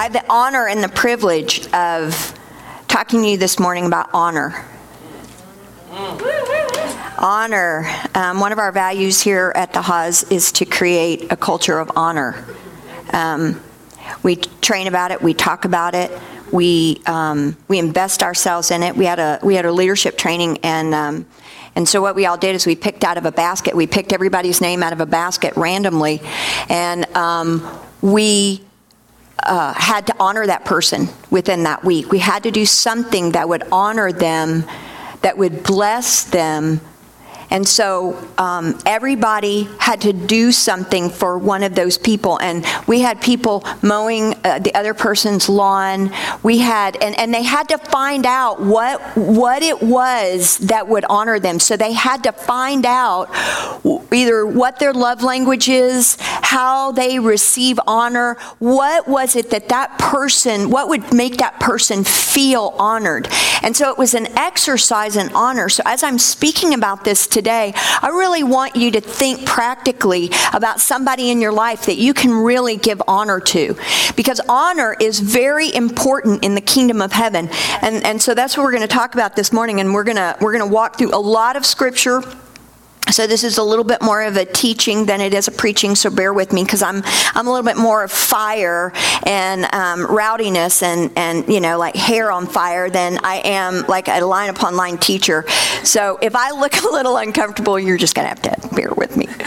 I have the honor and the privilege of talking to you this morning about honor. Honor. Um, one of our values here at the Haas is to create a culture of honor. Um, we train about it, we talk about it, we um, we invest ourselves in it. We had a we had a leadership training, and um, and so what we all did is we picked out of a basket. We picked everybody's name out of a basket randomly, and um, we. Uh, had to honor that person within that week. We had to do something that would honor them, that would bless them, and so um, everybody had to do something for one of those people. And we had people mowing uh, the other person's lawn. We had, and, and they had to find out what, what it was that would honor them. So they had to find out either what their love language is, how they receive honor, what was it that that person, what would make that person feel honored. And so it was an exercise in honor. So as I'm speaking about this today, today, I really want you to think practically about somebody in your life that you can really give honor to. Because honor is very important in the kingdom of heaven. And, and so that's what we're going to talk about this morning. And we're going to, we're going to walk through a lot of scripture so this is a little bit more of a teaching than it is a preaching. So bear with me because I'm I'm a little bit more of fire and um, rowdiness and and you know like hair on fire than I am like a line upon line teacher. So if I look a little uncomfortable, you're just gonna have to bear with me.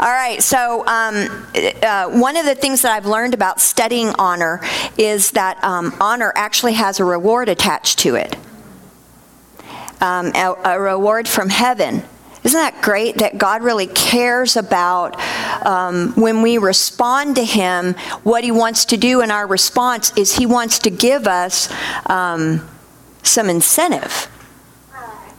All right. So um, uh, one of the things that I've learned about studying honor is that um, honor actually has a reward attached to it. Um, a, a reward from heaven. Isn't that great that God really cares about um, when we respond to Him? What He wants to do in our response is He wants to give us um, some incentive.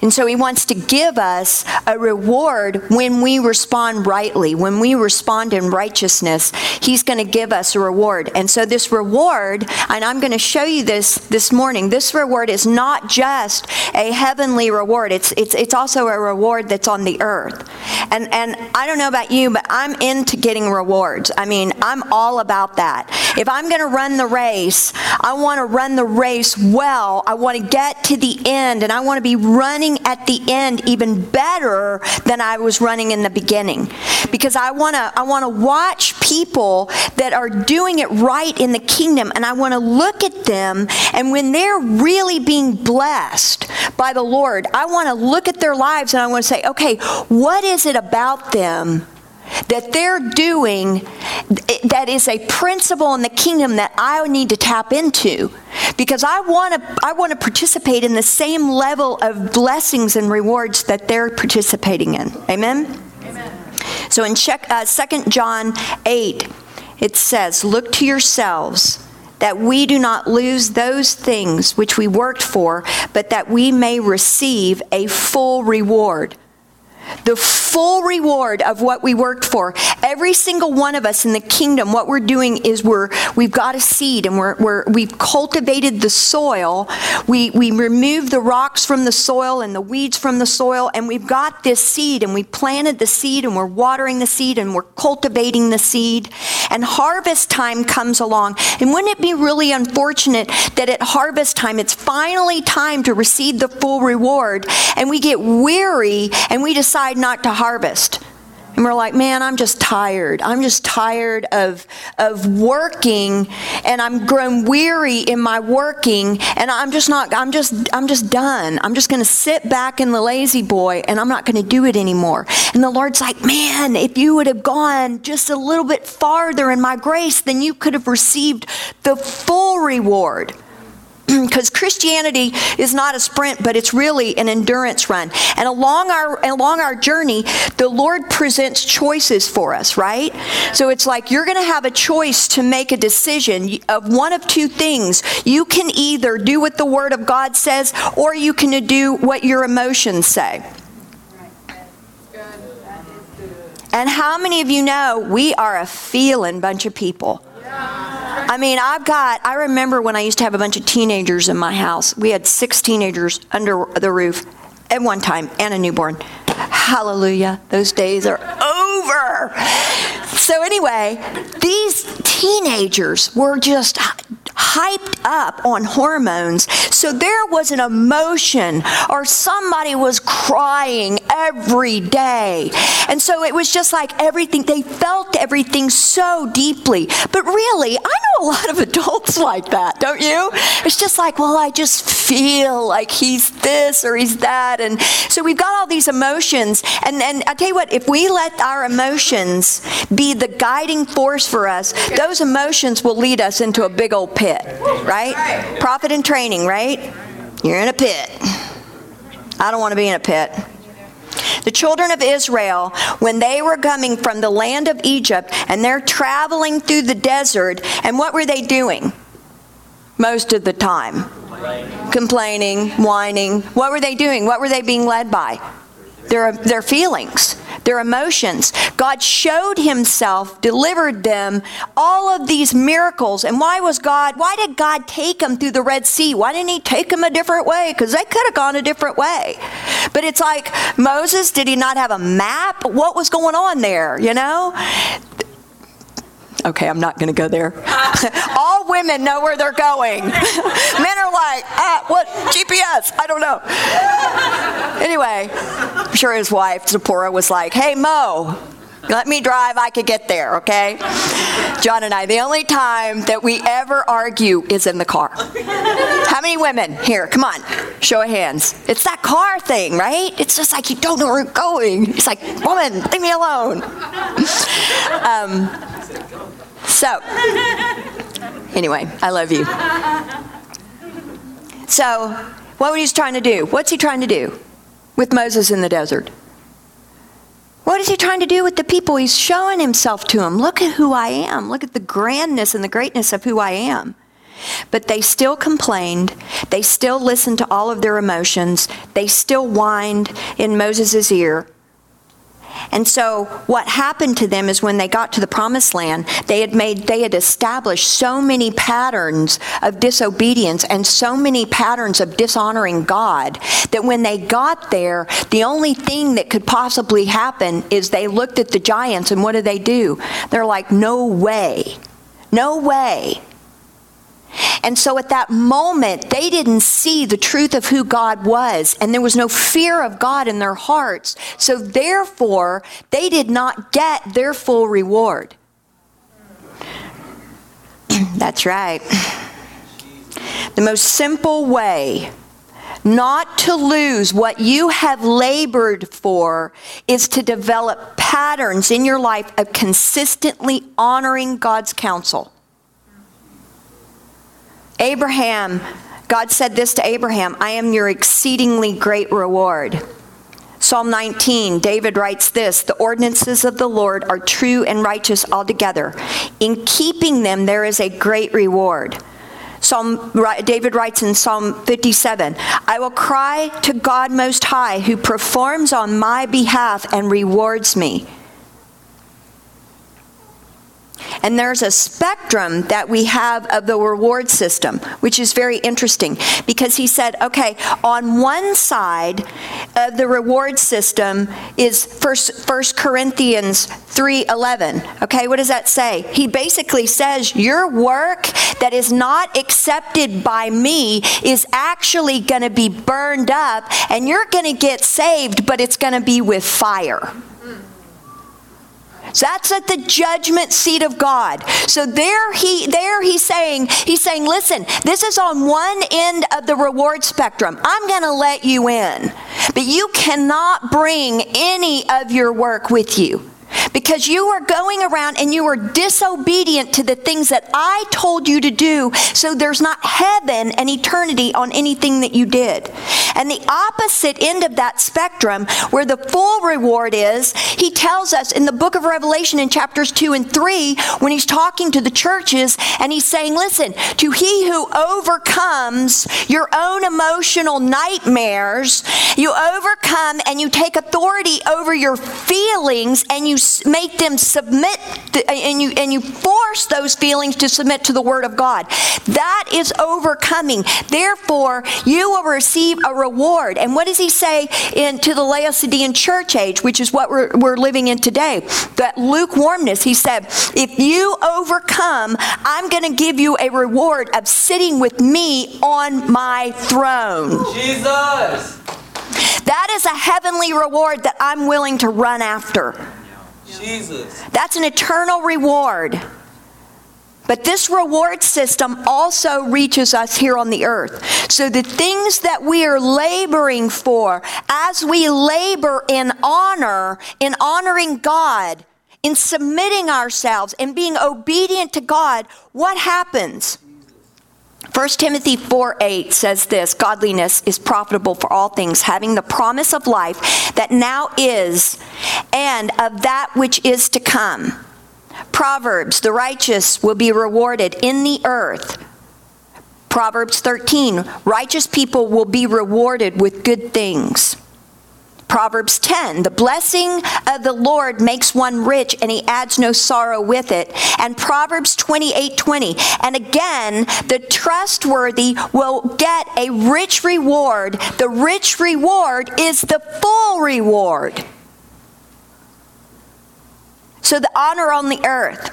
And so he wants to give us a reward when we respond rightly, when we respond in righteousness. He's going to give us a reward. And so this reward, and I'm going to show you this this morning, this reward is not just a heavenly reward. It's it's it's also a reward that's on the earth. And and I don't know about you, but I'm into getting rewards. I mean, I'm all about that. If I'm going to run the race, I want to run the race well. I want to get to the end and I want to be running running at the end even better than I was running in the beginning. Because I want to I want to watch people that are doing it right in the kingdom and I want to look at them and when they're really being blessed by the Lord, I want to look at their lives and I want to say, "Okay, what is it about them?" That they're doing that is a principle in the kingdom that I need to tap into because I want to I want to participate in the same level of blessings and rewards that they're participating in. Amen. Amen. So in check, uh, 2 John 8 it says, "Look to yourselves that we do not lose those things which we worked for, but that we may receive a full reward." The full reward of what we worked for. Every single one of us in the kingdom, what we're doing is we're we've got a seed and we're, we're we've cultivated the soil. We we remove the rocks from the soil and the weeds from the soil, and we've got this seed and we planted the seed and we're watering the seed and we're cultivating the seed. And harvest time comes along. And wouldn't it be really unfortunate that at harvest time it's finally time to receive the full reward and we get weary and we decide decide not to harvest. And we're like, man, I'm just tired. I'm just tired of, of working and I'm grown weary in my working and I'm just not, I'm just, I'm just done. I'm just going to sit back in the lazy boy and I'm not going to do it anymore. And the Lord's like, man, if you would have gone just a little bit farther in my grace, then you could have received the full reward because Christianity is not a sprint, but it's really an endurance run. And along our along our journey, the Lord presents choices for us, right? So it's like you're going to have a choice to make a decision of one of two things. You can either do what the Word of God says, or you can do what your emotions say. And how many of you know we are a feeling bunch of people? I mean, I've got, I remember when I used to have a bunch of teenagers in my house. We had six teenagers under the roof at one time and a newborn. Hallelujah. Those days are over. so anyway, these teenagers were just hyped up on hormones. So there was an emotion, or somebody was crying every day. And so it was just like everything, they felt everything so deeply. But really, I know a lot of adults like that, don't you? It's just like, well, I just feel like he's this or he's that. And so we've got all these emotions. And, and I tell you what, if we let our emotions be the guiding force for us, those emotions will lead us into a big old pit, right? Profit and training, right? You're in a pit. I don't want to be in a pit. The children of Israel, when they were coming from the land of Egypt and they're traveling through the desert, and what were they doing most of the time? Complaining, whining. What were they doing? What were they being led by? Their, their feelings their emotions. God showed himself, delivered them, all of these miracles. And why was God, why did God take them through the Red Sea? Why didn't he take them a different way? Because they could have gone a different way. But it's like Moses, did he not have a map? What was going on there, you know? Okay, I'm not going to go there. All women know where they're going. Men are like, ah, what? GPS? I don't know. Anyway, I'm sure his wife, Zipporah, was like, hey, Mo, let me drive, I could get there, okay? John and I, the only time that we ever argue is in the car. How many women here? Come on, show of hands. It's that car thing, right? It's just like you don't know where you're going. It's like, woman, leave me alone. Um, so, anyway, I love you. So, what was he trying to do? What's he trying to do with Moses in the desert? What is he trying to do with the people? He's showing himself to them. Look at who I am. Look at the grandness and the greatness of who I am. But they still complained. They still listened to all of their emotions. They still whined in Moses' ear. And so what happened to them is when they got to the promised land, they had made they had established so many patterns of disobedience and so many patterns of dishonoring God that when they got there, the only thing that could possibly happen is they looked at the giants and what did they do? They're like, "No way. No way." And so at that moment, they didn't see the truth of who God was, and there was no fear of God in their hearts. So therefore, they did not get their full reward. That's right. The most simple way not to lose what you have labored for is to develop patterns in your life of consistently honoring God's counsel. Abraham, God said this to Abraham I am your exceedingly great reward. Psalm 19, David writes this The ordinances of the Lord are true and righteous altogether. In keeping them, there is a great reward. Psalm, David writes in Psalm 57 I will cry to God Most High, who performs on my behalf and rewards me. And there's a spectrum that we have of the reward system, which is very interesting because he said, okay, on one side of the reward system is First, First Corinthians 3:11. Okay, what does that say? He basically says your work that is not accepted by me is actually going to be burned up and you're going to get saved, but it's going to be with fire. So that's at the judgment seat of God. So there he there he's saying he's saying listen, this is on one end of the reward spectrum. I'm to let you in. But you cannot bring any of your work with you because you are going around and you are disobedient to the things that I told you to do, so there's not heaven and eternity on anything that you did. And the opposite end of that spectrum, where the full reward is, he tells us in the book of Revelation in chapters 2 and 3, when he's talking to the churches, and he's saying, Listen, to he who overcomes your own emotional nightmares, you overcome and you take authority over your feelings and you make them submit to, and you and you force those feelings to submit to the word of God. That is overcoming. Therefore, you will receive a reward. And what does he say in to the Laodicean church age, which is what we're, we're living in today? That lukewarmness. He said, if you overcome, I'm going to give you a reward of sitting with me on my throne. Jesus. That is a heavenly reward that I'm willing to run after. Jesus. That's an eternal reward. But this reward system also reaches us here on the earth. So the things that we are laboring for, as we labor in honor, in honoring God, in submitting ourselves and being obedient to God, what happens? 1 Timothy 4 8 says this Godliness is profitable for all things, having the promise of life that now is and of that which is to come. Proverbs, the righteous will be rewarded in the earth. Proverbs 13, righteous people will be rewarded with good things. Proverbs 10, the blessing of the Lord makes one rich and he adds no sorrow with it. And Proverbs 28, 20, and again, the trustworthy will get a rich reward. The rich reward is the full reward. So the honor on the earth.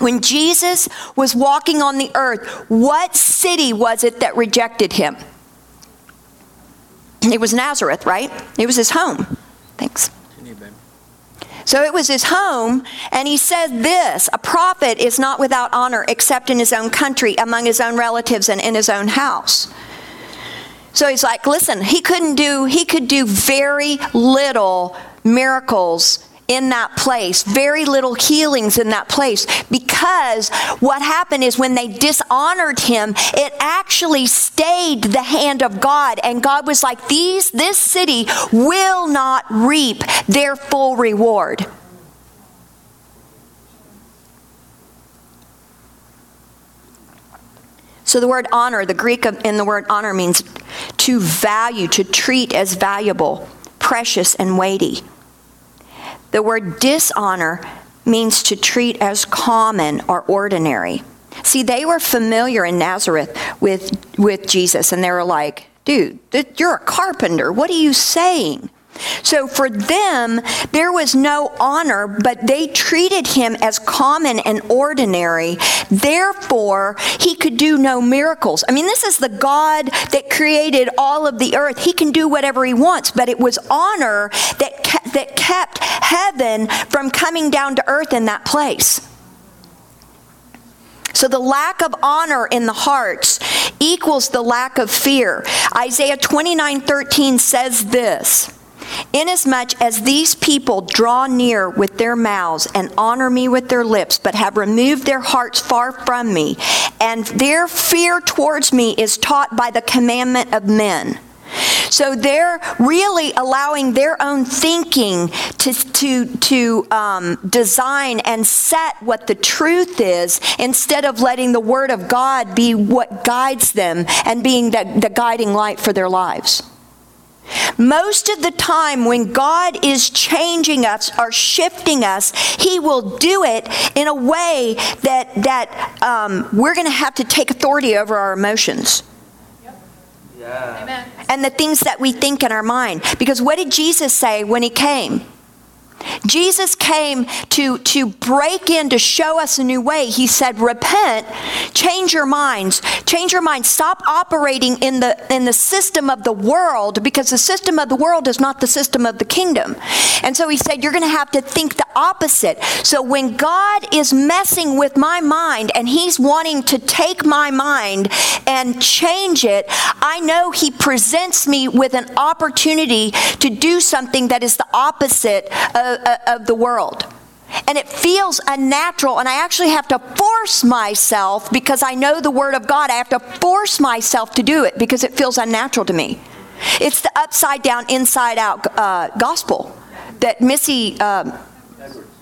When Jesus was walking on the earth, what city was it that rejected him? It was Nazareth, right? It was his home. Thanks. So it was his home, and he said this A prophet is not without honor except in his own country, among his own relatives, and in his own house. So he's like, listen, he couldn't do, he could do very little miracles in that place, very little healings in that place, because what happened is when they dishonored him, it actually stayed the hand of God, and God was like, "These, this city will not reap their full reward." So the word honor, the Greek in the word honor means to value, to treat as valuable, precious, and weighty. The word dishonor means to treat as common or ordinary. See, they were familiar in Nazareth with, with Jesus, and they were like, dude, you're a carpenter. What are you saying? So for them, there was no honor, but they treated him as common and ordinary. Therefore, he could do no miracles. I mean, this is the God that created all of the earth. He can do whatever he wants, but it was honor that, ke- that kept heaven from coming down to earth in that place. So the lack of honor in the hearts equals the lack of fear. Isaiah 29 13 says this. Inasmuch as these people draw near with their mouths and honor me with their lips, but have removed their hearts far from me, and their fear towards me is taught by the commandment of men. So they're really allowing their own thinking to, to, to um, design and set what the truth is instead of letting the Word of God be what guides them and being the, the guiding light for their lives. Most of the time, when God is changing us or shifting us, He will do it in a way that, that um, we're going to have to take authority over our emotions. Yeah. And the things that we think in our mind. Because what did Jesus say when He came? Jesus came to, to break in to show us a new way. He said, Repent, change your minds, change your minds, stop operating in the, in the system of the world because the system of the world is not the system of the kingdom. And so he said, You're going to have to think the opposite. So when God is messing with my mind and he's wanting to take my mind and change it, I know he presents me with an opportunity to do something that is the opposite of of the world. And it feels unnatural, and I actually have to force myself because I know the Word of God. I have to force myself to do it because it feels unnatural to me. It's the upside down, inside out uh, gospel that Missy um,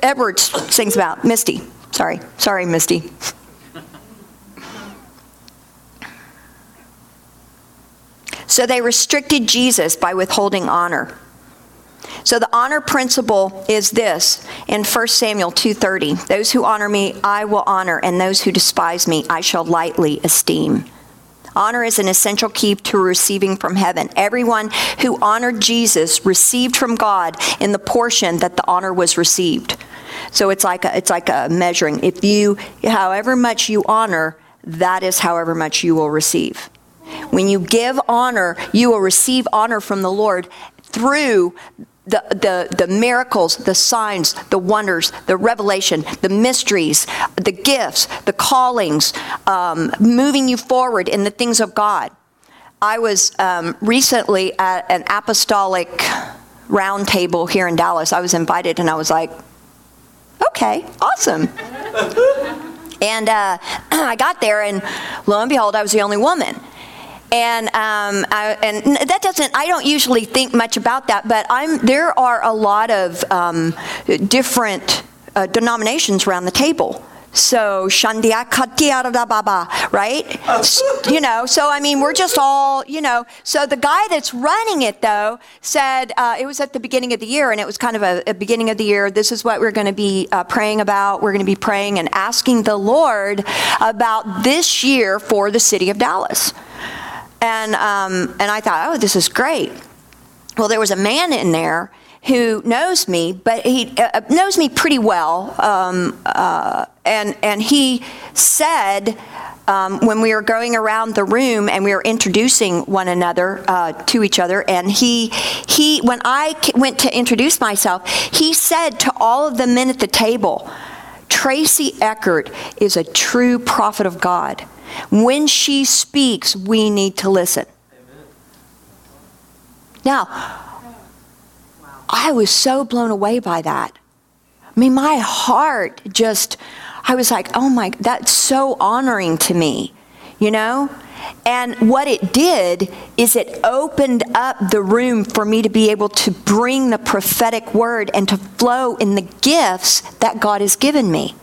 Edwards sings about. Misty. Sorry. Sorry, Misty. So they restricted Jesus by withholding honor. So the honor principle is this in 1 Samuel 2:30. Those who honor me, I will honor, and those who despise me, I shall lightly esteem. Honor is an essential key to receiving from heaven. Everyone who honored Jesus received from God in the portion that the honor was received. So it's like a, it's like a measuring. If you, however much you honor, that is however much you will receive. When you give honor, you will receive honor from the Lord through the, the, the miracles, the signs, the wonders, the revelation, the mysteries, the gifts, the callings, um, moving you forward in the things of God. I was um, recently at an apostolic roundtable here in Dallas. I was invited and I was like, okay, awesome. and uh, I got there, and lo and behold, I was the only woman. And um, I, and that doesn't. I don't usually think much about that, but I'm. There are a lot of um, different uh, denominations around the table. So Shandia Baba, right? you know, so I mean, we're just all, you know. So the guy that's running it, though, said uh, it was at the beginning of the year, and it was kind of a, a beginning of the year. This is what we're going to be uh, praying about. We're going to be praying and asking the Lord about this year for the city of Dallas. And, um, and I thought, oh, this is great. Well, there was a man in there who knows me, but he uh, knows me pretty well. Um, uh, and, and he said, um, when we were going around the room and we were introducing one another uh, to each other, and he, he, when I went to introduce myself, he said to all of the men at the table, Tracy Eckert is a true prophet of God. When she speaks, we need to listen. Now, I was so blown away by that. I mean, my heart just, I was like, oh my, that's so honoring to me, you know? And what it did is it opened up the room for me to be able to bring the prophetic word and to flow in the gifts that God has given me.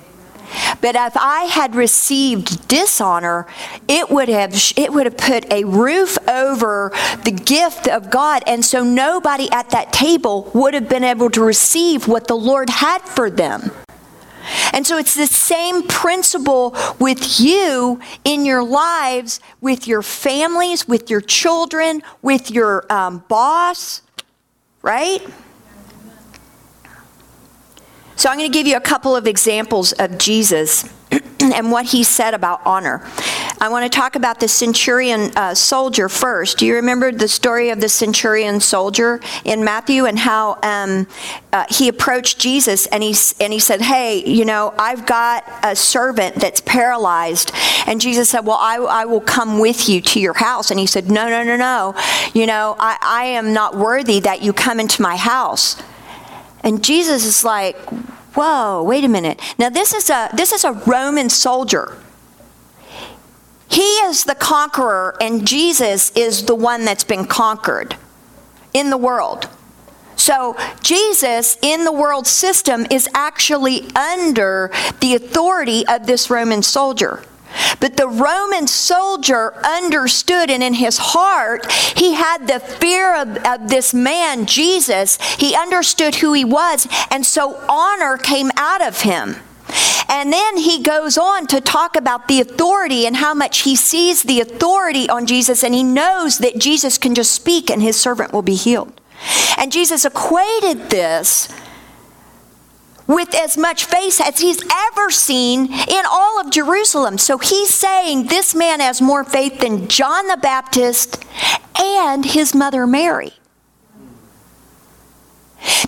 But if I had received dishonor, it would have it would have put a roof over the gift of God, and so nobody at that table would have been able to receive what the Lord had for them. And so it's the same principle with you in your lives, with your families, with your children, with your um, boss, right? So I'm going to give you a couple of examples of Jesus and what he said about honor. I want to talk about the centurion uh, soldier first. Do you remember the story of the centurion soldier in Matthew and how um, uh, he approached Jesus and he, and he said, Hey, you know, I've got a servant that's paralyzed. And Jesus said, Well, I, I will come with you to your house. And he said, No, no, no, no. You know, I, I am not worthy that you come into my house. And Jesus is like, whoa, wait a minute. Now this is a this is a Roman soldier. He is the conqueror, and Jesus is the one that's been conquered in the world. So, Jesus in the world system is actually under the authority of this Roman soldier. But the Roman soldier understood, and in his heart, he had the fear of, of, this man, Jesus. He understood who he was, and so honor came out of him. And then he goes on to talk about the authority and how much he sees the authority on Jesus, and he knows that Jesus can just speak and his servant will be healed. And Jesus equated this with as much faith as he's ever seen in all of Jerusalem. So he's saying this man has more faith than John the Baptist and his mother Mary.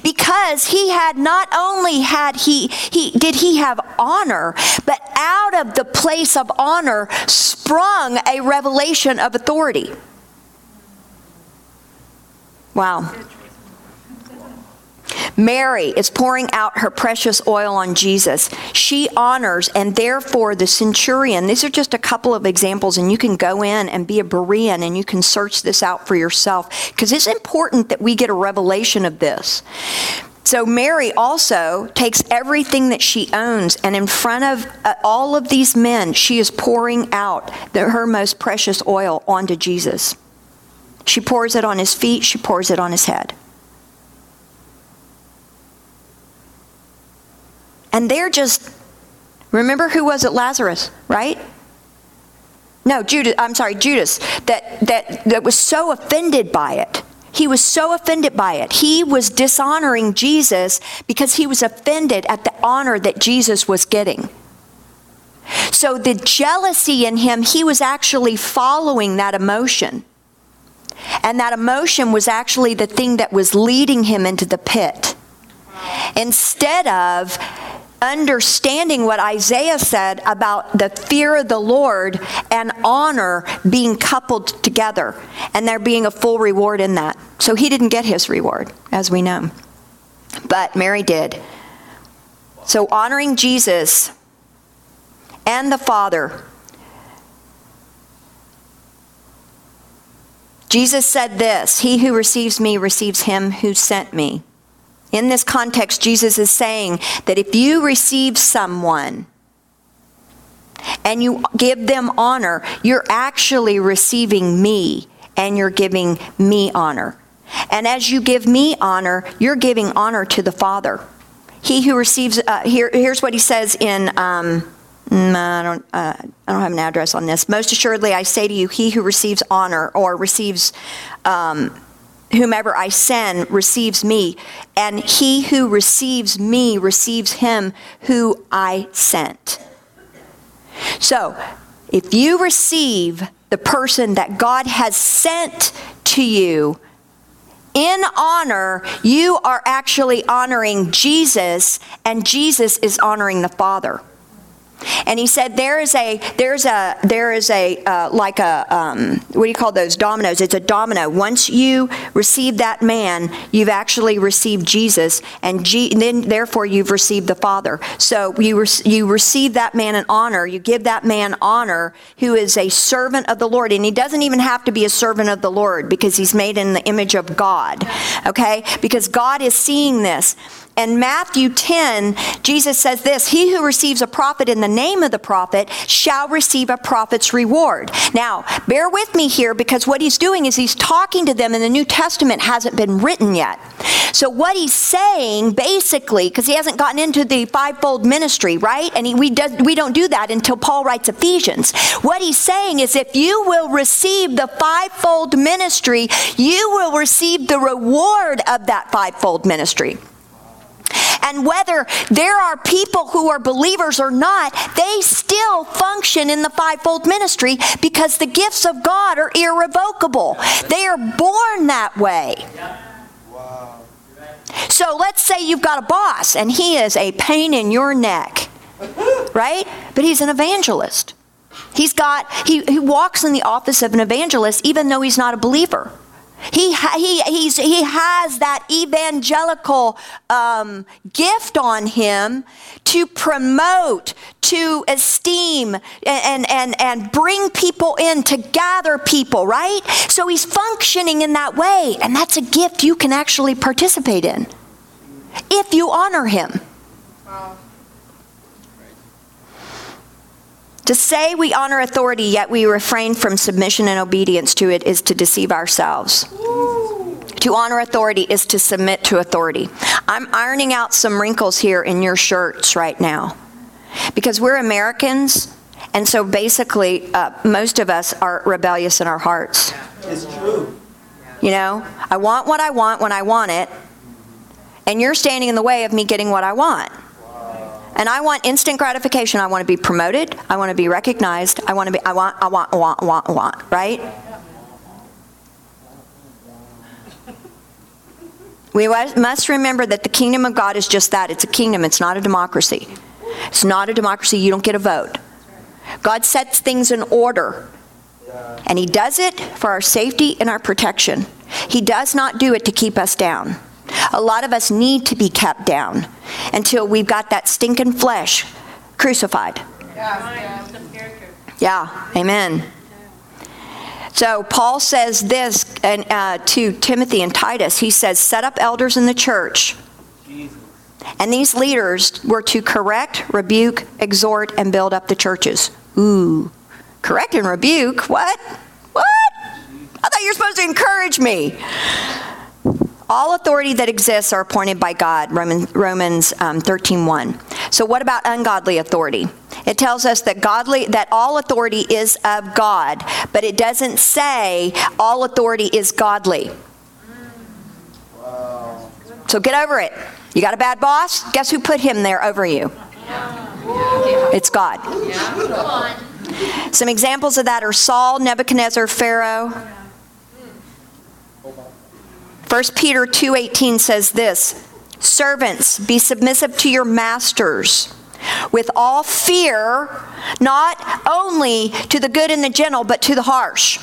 Because he had not only had he, he did he have honor, but out of the place of honor sprung a revelation of authority. Wow. Mary is pouring out her precious oil on Jesus. She honors, and therefore the centurion, these are just a couple of examples, and you can go in and be a Berean and you can search this out for yourself because it's important that we get a revelation of this. So Mary also takes everything that she owns, and in front of uh, all of these men, she is pouring out the, her most precious oil onto Jesus. She pours it on his feet, she pours it on his head. And they're just, remember who was it? Lazarus, right? No, Judas, I'm sorry, Judas, that, that, that was so offended by it. He was so offended by it. He was dishonoring Jesus because he was offended at the honor that Jesus was getting. So the jealousy in him, he was actually following that emotion. And that emotion was actually the thing that was leading him into the pit. Instead of understanding what Isaiah said about the fear of the Lord and honor being coupled together, and there being a full reward in that. So he didn't get his reward, as we know. But Mary did. So honoring Jesus and the Father. Jesus said this He who receives me receives him who sent me. In this context, Jesus is saying that if you receive someone and you give them honor, you're actually receiving me and you're giving me honor. And as you give me honor, you're giving honor to the Father. He who receives, uh, here, here's what he says in, um, mm, I, don't, uh, I don't have an address on this. Most assuredly, I say to you, he who receives honor or receives um, whomever I send receives me, and he who receives me receives him who I sent. So, if you receive the person that God has sent to you in honor, you are actually honoring Jesus, and Jesus is honoring the Father. And he said, "There is a, there's a, there is a, uh, like a, um, what do you call those dominoes? It's a domino. Once you receive that man, you've actually received Jesus, and G, then therefore you've received the Father. So you re- you receive that man in honor. You give that man honor, who is a servant of the Lord, and he doesn't even have to be a servant of the Lord because he's made in the image of God. Okay, because God is seeing this." And Matthew 10, Jesus says this He who receives a prophet in the name of the prophet shall receive a prophet's reward. Now, bear with me here because what he's doing is he's talking to them, and the New Testament hasn't been written yet. So, what he's saying basically, because he hasn't gotten into the fivefold ministry, right? And he, we, does, we don't do that until Paul writes Ephesians. What he's saying is if you will receive the fivefold ministry, you will receive the reward of that fivefold ministry. And whether there are people who are believers or not, they still function in the fivefold ministry because the gifts of God are irrevocable. They are born that way. So let's say you've got a boss and he is a pain in your neck, right? But he's an evangelist. He's got, he, he walks in the office of an evangelist even though he's not a believer. He, he, he's, he has that evangelical um, gift on him to promote, to esteem, and, and, and bring people in, to gather people, right? So he's functioning in that way, and that's a gift you can actually participate in if you honor him. Wow. To say we honor authority, yet we refrain from submission and obedience to it, is to deceive ourselves. To honor authority is to submit to authority. I'm ironing out some wrinkles here in your shirts right now because we're Americans, and so basically, uh, most of us are rebellious in our hearts. It's true. You know, I want what I want when I want it, and you're standing in the way of me getting what I want. And I want instant gratification. I want to be promoted. I want to be recognized. I want to be, I want, I want, I want, I want, want, right? We must remember that the kingdom of God is just that it's a kingdom, it's not a democracy. It's not a democracy, you don't get a vote. God sets things in order, and He does it for our safety and our protection. He does not do it to keep us down. A lot of us need to be kept down until we've got that stinking flesh crucified. Yeah, amen. So Paul says this uh, to Timothy and Titus. He says, Set up elders in the church. And these leaders were to correct, rebuke, exhort, and build up the churches. Ooh, correct and rebuke? What? What? I thought you were supposed to encourage me. All authority that exists are appointed by God, Romans, Romans um, 13.1. So what about ungodly authority? It tells us that godly that all authority is of God, but it doesn't say all authority is godly. So get over it. You got a bad boss? Guess who put him there over you? It's God. Some examples of that are Saul, Nebuchadnezzar, Pharaoh. 1 Peter 2:18 says this, "Servants, be submissive to your masters with all fear, not only to the good and the gentle, but to the harsh."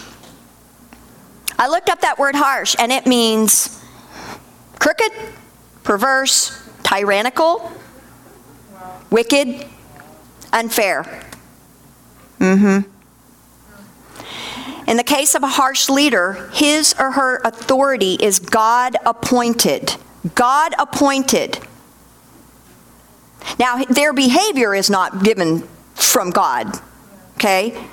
I looked up that word harsh and it means crooked, perverse, tyrannical, wicked, unfair. Mm-hmm. In the case of a harsh leader, his or her authority is God appointed. God appointed. Now, their behavior is not given from God, okay?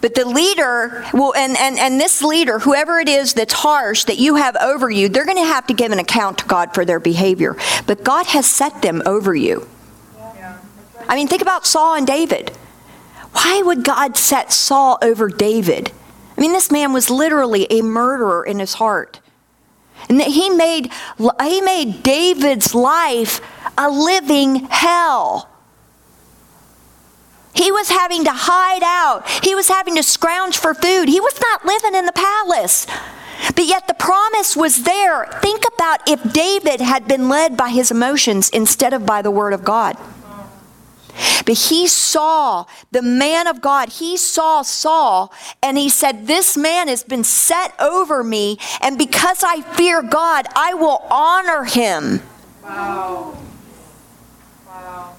But the leader will, and, and, and this leader, whoever it is that's harsh that you have over you, they're going to have to give an account to God for their behavior. But God has set them over you. Yeah. I mean, think about Saul and David. Why would God set Saul over David? I mean, this man was literally a murderer in his heart. And that he made, he made David's life a living hell. He was having to hide out. He was having to scrounge for food. He was not living in the palace. But yet the promise was there. Think about if David had been led by his emotions instead of by the word of God. But he saw the man of God. He saw Saul and he said, This man has been set over me, and because I fear God, I will honor him. Wow. Wow.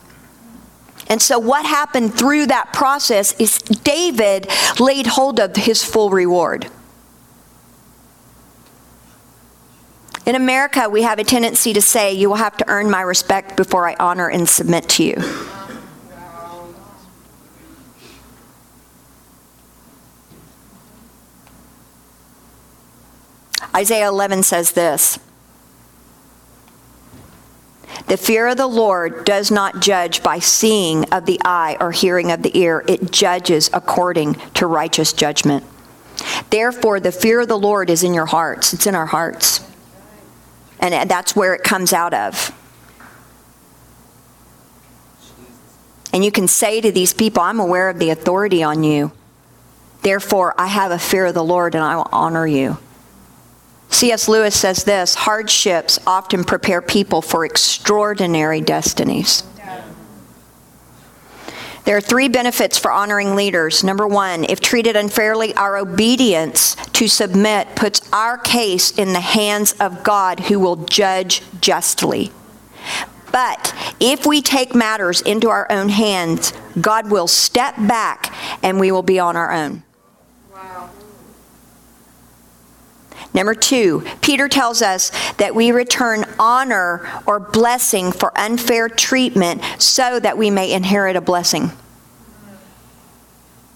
And so, what happened through that process is David laid hold of his full reward. In America, we have a tendency to say, You will have to earn my respect before I honor and submit to you. Isaiah 11 says this The fear of the Lord does not judge by seeing of the eye or hearing of the ear, it judges according to righteous judgment. Therefore, the fear of the Lord is in your hearts, it's in our hearts. And that's where it comes out of. And you can say to these people, I'm aware of the authority on you. Therefore, I have a fear of the Lord and I will honor you. C.S. Lewis says this hardships often prepare people for extraordinary destinies. There are three benefits for honoring leaders. Number one, if treated unfairly, our obedience to submit puts our case in the hands of God who will judge justly. But if we take matters into our own hands, God will step back and we will be on our own. Number two, Peter tells us that we return honor or blessing for unfair treatment so that we may inherit a blessing.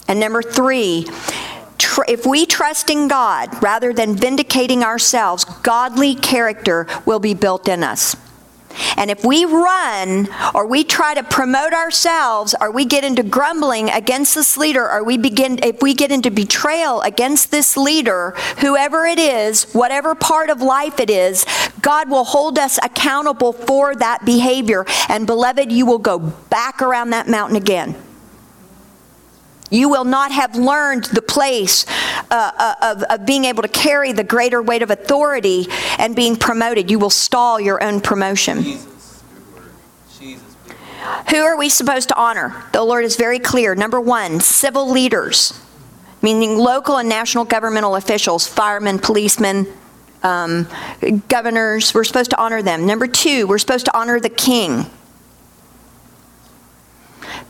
And number three, tr- if we trust in God rather than vindicating ourselves, godly character will be built in us. And if we run or we try to promote ourselves or we get into grumbling against this leader or we begin if we get into betrayal against this leader, whoever it is, whatever part of life it is, God will hold us accountable for that behavior. And beloved, you will go back around that mountain again. You will not have learned the place uh, uh, of, of being able to carry the greater weight of authority and being promoted. You will stall your own promotion. Jesus. Jesus. Who are we supposed to honor? The Lord is very clear. Number one, civil leaders, meaning local and national governmental officials, firemen, policemen, um, governors. We're supposed to honor them. Number two, we're supposed to honor the king.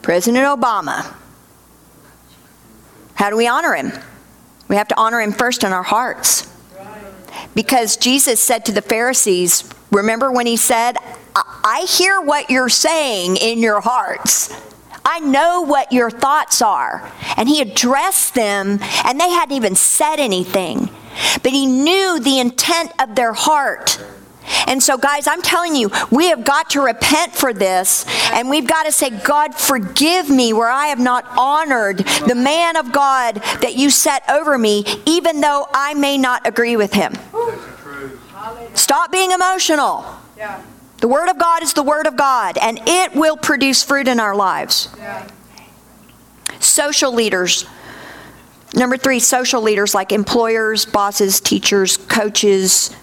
President Obama, how do we honor him? We have to honor him first in our hearts. Because Jesus said to the Pharisees, remember when he said, I hear what you're saying in your hearts. I know what your thoughts are. And he addressed them, and they hadn't even said anything. But he knew the intent of their heart. And so, guys, I'm telling you, we have got to repent for this, and we've got to say, God, forgive me where I have not honored the man of God that you set over me, even though I may not agree with him. Stop being emotional. The Word of God is the Word of God, and it will produce fruit in our lives. Social leaders. Number three, social leaders like employers, bosses, teachers, coaches.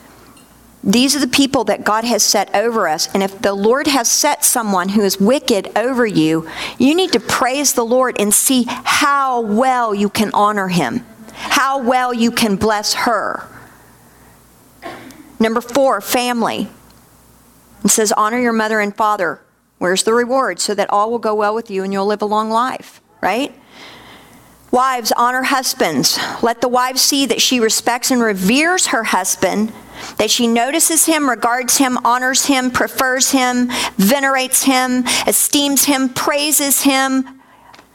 These are the people that God has set over us. And if the Lord has set someone who is wicked over you, you need to praise the Lord and see how well you can honor him, how well you can bless her. Number four, family. It says, honor your mother and father. Where's the reward? So that all will go well with you and you'll live a long life, right? Wives, honor husbands. Let the wife see that she respects and reveres her husband, that she notices him, regards him, honors him, prefers him, venerates him, esteems him, praises him,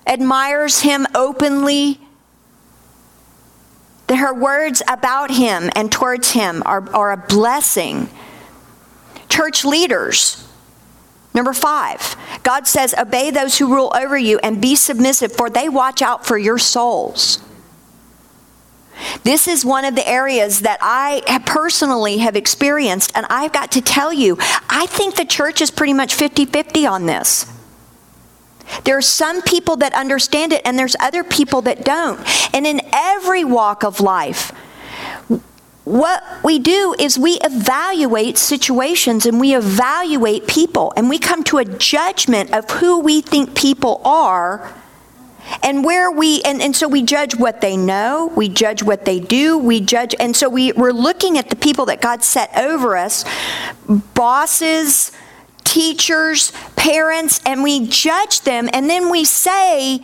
admires him openly. That her words about him and towards him are, are a blessing. Church leaders, Number five, God says, Obey those who rule over you and be submissive, for they watch out for your souls. This is one of the areas that I personally have experienced, and I've got to tell you, I think the church is pretty much 50 50 on this. There are some people that understand it, and there's other people that don't. And in every walk of life, what we do is we evaluate situations and we evaluate people and we come to a judgment of who we think people are and where we and, and so we judge what they know we judge what they do we judge and so we, we're looking at the people that god set over us bosses teachers parents and we judge them and then we say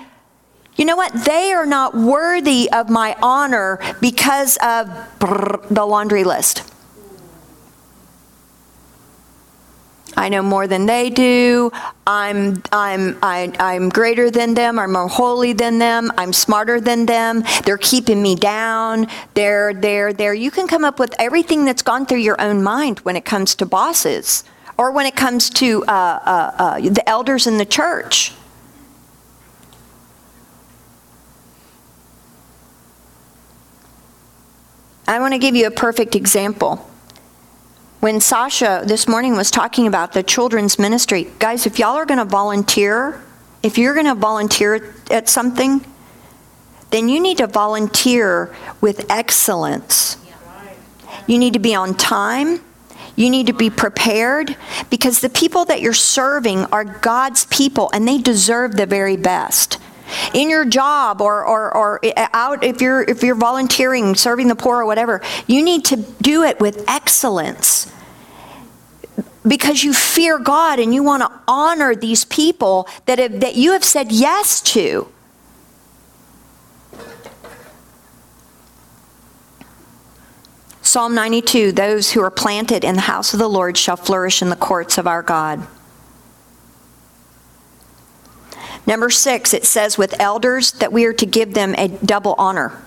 you know what? They are not worthy of my honor because of the laundry list. I know more than they do. I'm, I'm, I, I'm greater than them. I'm more holy than them. I'm smarter than them. They're keeping me down. They're, they're, they're. You can come up with everything that's gone through your own mind when it comes to bosses or when it comes to uh, uh, uh, the elders in the church. I want to give you a perfect example. When Sasha this morning was talking about the children's ministry, guys, if y'all are going to volunteer, if you're going to volunteer at something, then you need to volunteer with excellence. You need to be on time. You need to be prepared because the people that you're serving are God's people and they deserve the very best in your job or, or, or out if you're if you're volunteering serving the poor or whatever you need to do it with excellence because you fear god and you want to honor these people that have, that you have said yes to Psalm 92 Those who are planted in the house of the Lord shall flourish in the courts of our God. Number six, it says with elders that we are to give them a double honor.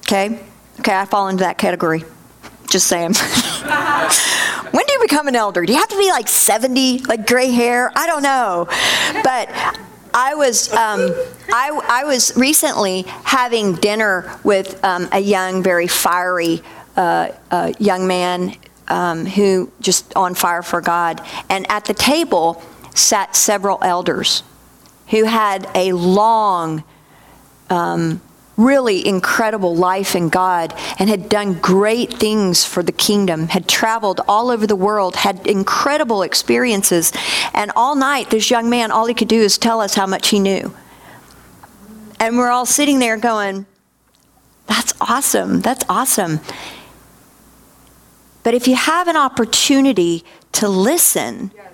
Okay? Okay, I fall into that category. Just saying. when do you become an elder? Do you have to be like 70, like gray hair? I don't know. But I was um, I, I was recently having dinner with um, a young, very fiery uh, uh, young man um, who just on fire for God, and at the table sat several elders who had a long, um, really incredible life in God and had done great things for the kingdom, had traveled all over the world, had incredible experiences. And all night, this young man, all he could do is tell us how much he knew. And we're all sitting there going, That's awesome. That's awesome. But if you have an opportunity to listen, yes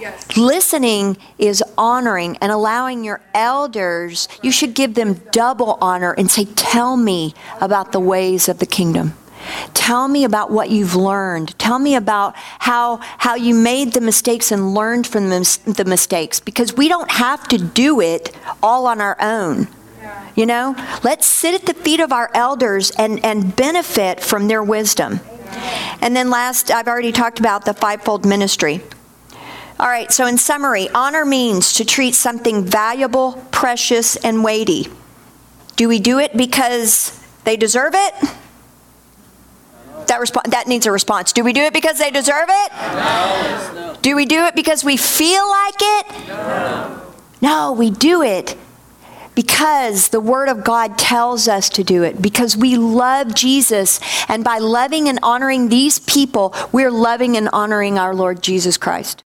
Yes. Listening is honoring and allowing your elders, you should give them double honor and say, Tell me about the ways of the kingdom. Tell me about what you've learned. Tell me about how, how you made the mistakes and learned from the mistakes because we don't have to do it all on our own. You know, let's sit at the feet of our elders and, and benefit from their wisdom. And then last, I've already talked about the fivefold ministry. All right, so in summary, honor means to treat something valuable, precious, and weighty. Do we do it because they deserve it? That, resp- that needs a response. Do we do it because they deserve it? No. Do we do it because we feel like it? No. No, we do it because the Word of God tells us to do it, because we love Jesus. And by loving and honoring these people, we're loving and honoring our Lord Jesus Christ.